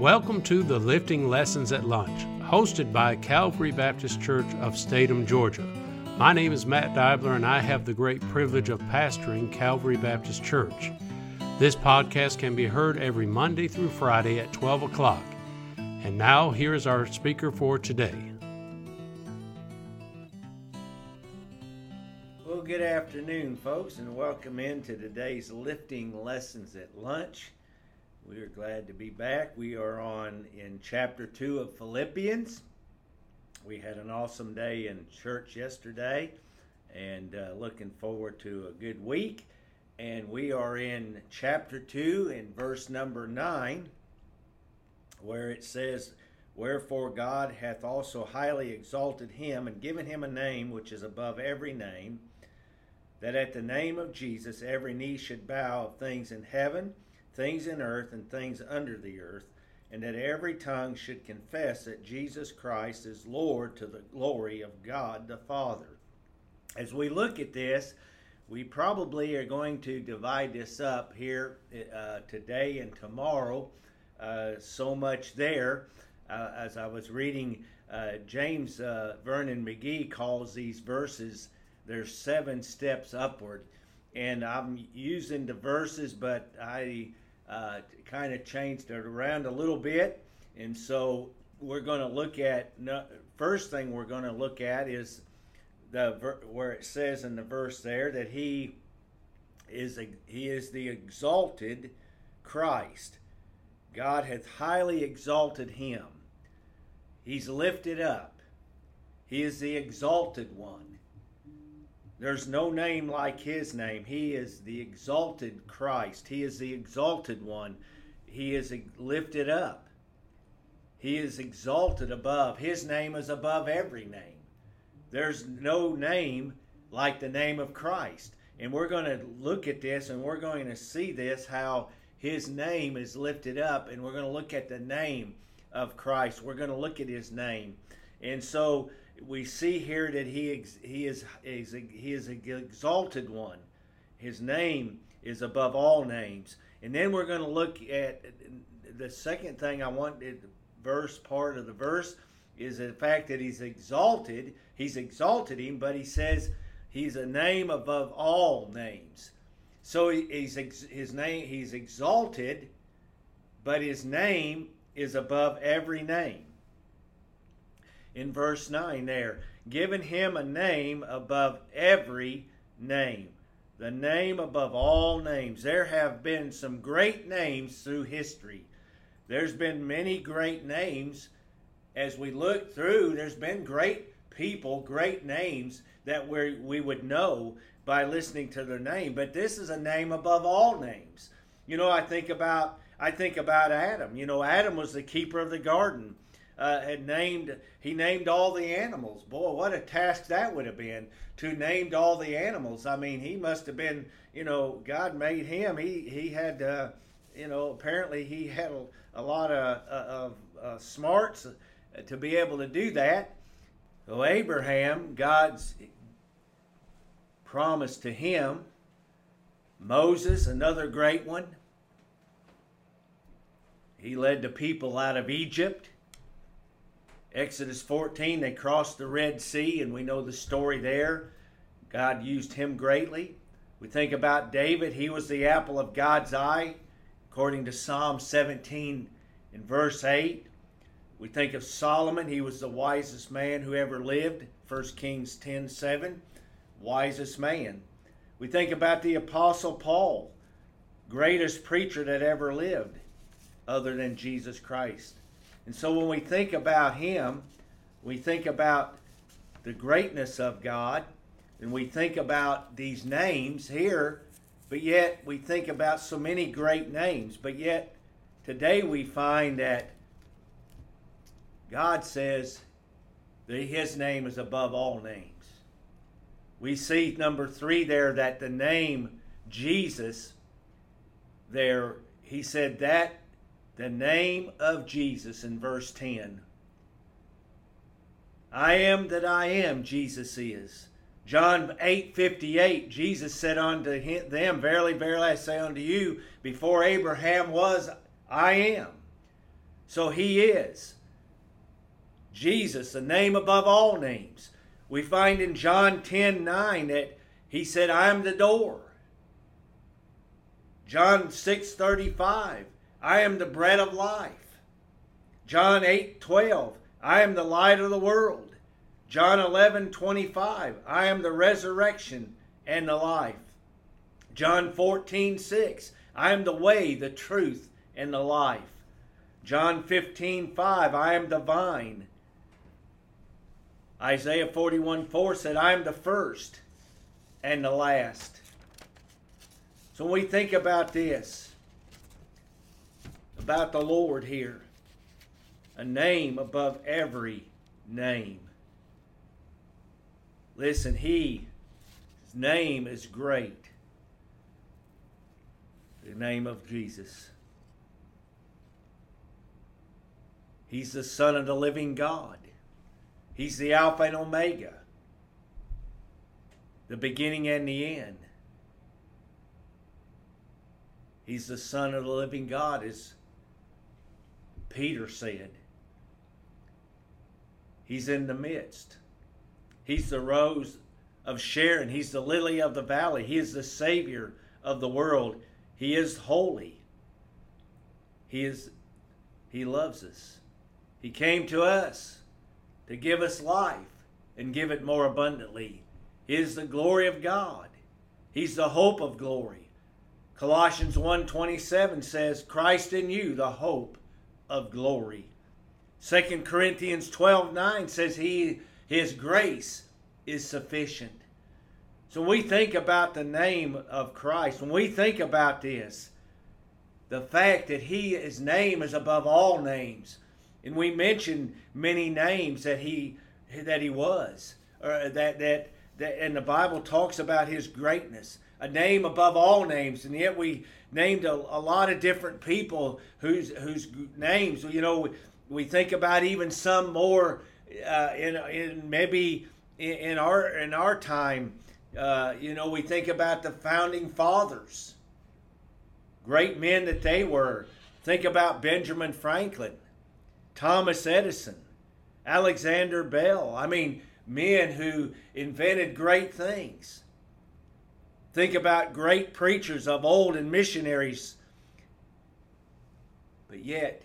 Welcome to the Lifting Lessons at Lunch, hosted by Calvary Baptist Church of Statham, Georgia. My name is Matt Dibler, and I have the great privilege of pastoring Calvary Baptist Church. This podcast can be heard every Monday through Friday at 12 o'clock. And now, here is our speaker for today. Well, good afternoon, folks, and welcome into today's Lifting Lessons at Lunch. We are glad to be back. We are on in chapter 2 of Philippians. We had an awesome day in church yesterday and uh, looking forward to a good week. And we are in chapter 2 in verse number 9 where it says, Wherefore God hath also highly exalted him and given him a name which is above every name, that at the name of Jesus every knee should bow of things in heaven things in earth and things under the earth, and that every tongue should confess that Jesus Christ is Lord to the glory of God the Father. As we look at this, we probably are going to divide this up here uh, today and tomorrow. Uh, so much there. Uh, as I was reading, uh, James uh, Vernon McGee calls these verses, there's seven steps upward. And I'm using the verses, but I uh, kind of changed it around a little bit. And so we're going to look at, first thing we're going to look at is the where it says in the verse there that he is a, he is the exalted Christ. God hath highly exalted him. He's lifted up. He is the exalted one. There's no name like his name. He is the exalted Christ. He is the exalted one. He is lifted up. He is exalted above. His name is above every name. There's no name like the name of Christ. And we're going to look at this and we're going to see this how his name is lifted up and we're going to look at the name of Christ. We're going to look at his name. And so we see here that he he is is he is an exalted one. His name is above all names. And then we're going to look at the second thing I want the verse part of the verse is the fact that he's exalted. He's exalted him, but he says he's a name above all names. So he's his name he's exalted, but his name is above every name in verse 9 there, given him a name above every name. The name above all names. There have been some great names through history. There's been many great names. As we look through, there's been great people, great names that we we would know by listening to their name. But this is a name above all names. You know, I think about I think about Adam. You know, Adam was the keeper of the garden uh, had named he named all the animals. Boy, what a task that would have been to named all the animals. I mean, he must have been, you know, God made him. He he had, uh, you know, apparently he had a, a lot of, of smarts to be able to do that. So Abraham, God's promise to him. Moses, another great one. He led the people out of Egypt. Exodus 14, they crossed the Red Sea, and we know the story there. God used him greatly. We think about David, he was the apple of God's eye, according to Psalm 17 in verse 8. We think of Solomon, he was the wisest man who ever lived, 1 Kings 10 7, wisest man. We think about the Apostle Paul, greatest preacher that ever lived, other than Jesus Christ. And so when we think about Him, we think about the greatness of God, and we think about these names here, but yet we think about so many great names. But yet today we find that God says that His name is above all names. We see number three there that the name Jesus, there, He said that the name of Jesus in verse 10. I am that I am, Jesus is. John 8 58, Jesus said unto them, Verily, verily, I say unto you, before Abraham was, I am. So he is. Jesus, the name above all names. We find in John 10 9 that he said, I am the door. John 6 35, I am the bread of life. John 8 12, I am the light of the world. John 11 25, I am the resurrection and the life. John 14 6, I am the way, the truth, and the life. John 15 5, I am the vine. Isaiah 41 4 said, I am the first and the last. So when we think about this, about the Lord here, a name above every name. Listen, He, His name is great. The name of Jesus. He's the Son of the living God. He's the Alpha and Omega, the beginning and the end. He's the Son of the living God, as Peter said. He's in the midst. He's the rose of Sharon. He's the lily of the valley. He is the Savior of the world. He is holy. He is He loves us. He came to us to give us life and give it more abundantly. He is the glory of God. He's the hope of glory. Colossians 1:27 says, "Christ in you, the hope of glory." 2 Corinthians 12:9 says he his grace is sufficient. So we think about the name of Christ, when we think about this, the fact that he his name is above all names, and we mention many names that he that he was, or that that that, and the Bible talks about his greatness, a name above all names, and yet we named a, a lot of different people whose whose names you know we think about even some more uh, in in maybe in, in our in our time. Uh, you know, we think about the founding fathers, great men that they were. Think about Benjamin Franklin. Thomas Edison, Alexander Bell. I mean, men who invented great things. Think about great preachers of old and missionaries. But yet,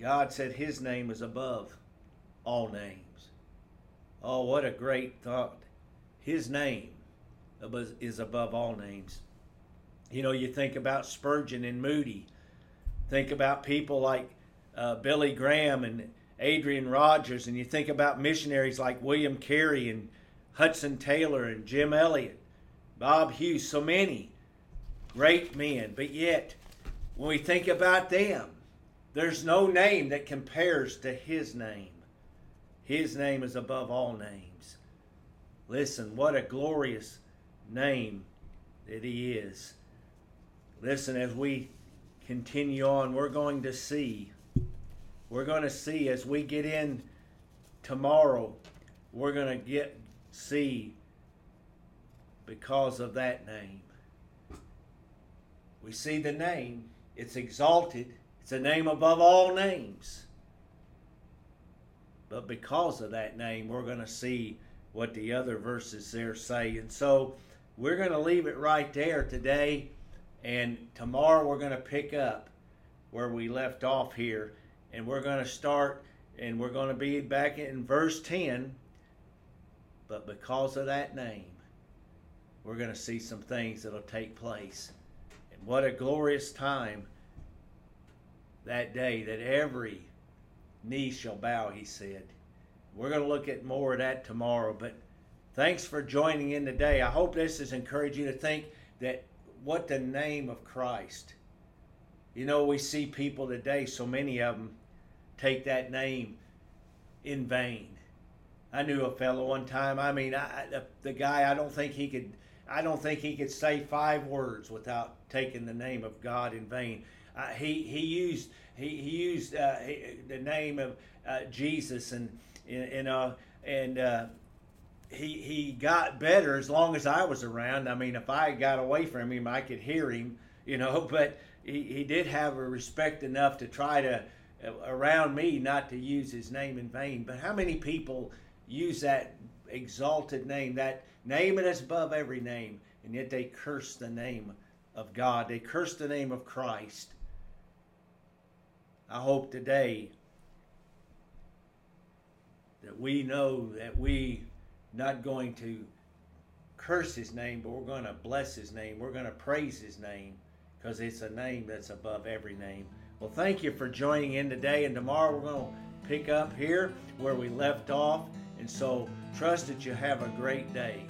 God said his name is above all names. Oh, what a great thought. His name is above all names. You know, you think about Spurgeon and Moody. Think about people like uh, Billy Graham and Adrian Rogers, and you think about missionaries like William Carey and Hudson Taylor and Jim Elliot, Bob Hughes, so many great men. But yet, when we think about them, there's no name that compares to his name. His name is above all names. Listen, what a glorious name that he is. Listen, as we continue on, we're going to see we're going to see as we get in tomorrow, we're going to get see because of that name. We see the name, it's exalted, it's a name above all names. But because of that name, we're going to see what the other verses there say. And so we're going to leave it right there today. And tomorrow we're going to pick up where we left off here and we're going to start and we're going to be back in verse 10 but because of that name we're going to see some things that'll take place and what a glorious time that day that every knee shall bow he said we're going to look at more of that tomorrow but thanks for joining in today i hope this has encouraged you to think that what the name of christ you know, we see people today, so many of them take that name in vain. I knew a fellow one time. I mean, I, the, the guy. I don't think he could. I don't think he could say five words without taking the name of God in vain. Uh, he he used he, he used uh, the name of uh, Jesus and and uh, and uh, he he got better as long as I was around. I mean, if I got away from him, I could hear him, you know. But he, he did have a respect enough to try to around me not to use his name in vain. But how many people use that exalted name, that name that is above every name, and yet they curse the name of God? They curse the name of Christ. I hope today that we know that we not going to curse his name, but we're going to bless his name. We're going to praise his name because it's a name that's above every name. Well, thank you for joining in today, and tomorrow we're going to pick up here where we left off. And so, trust that you have a great day.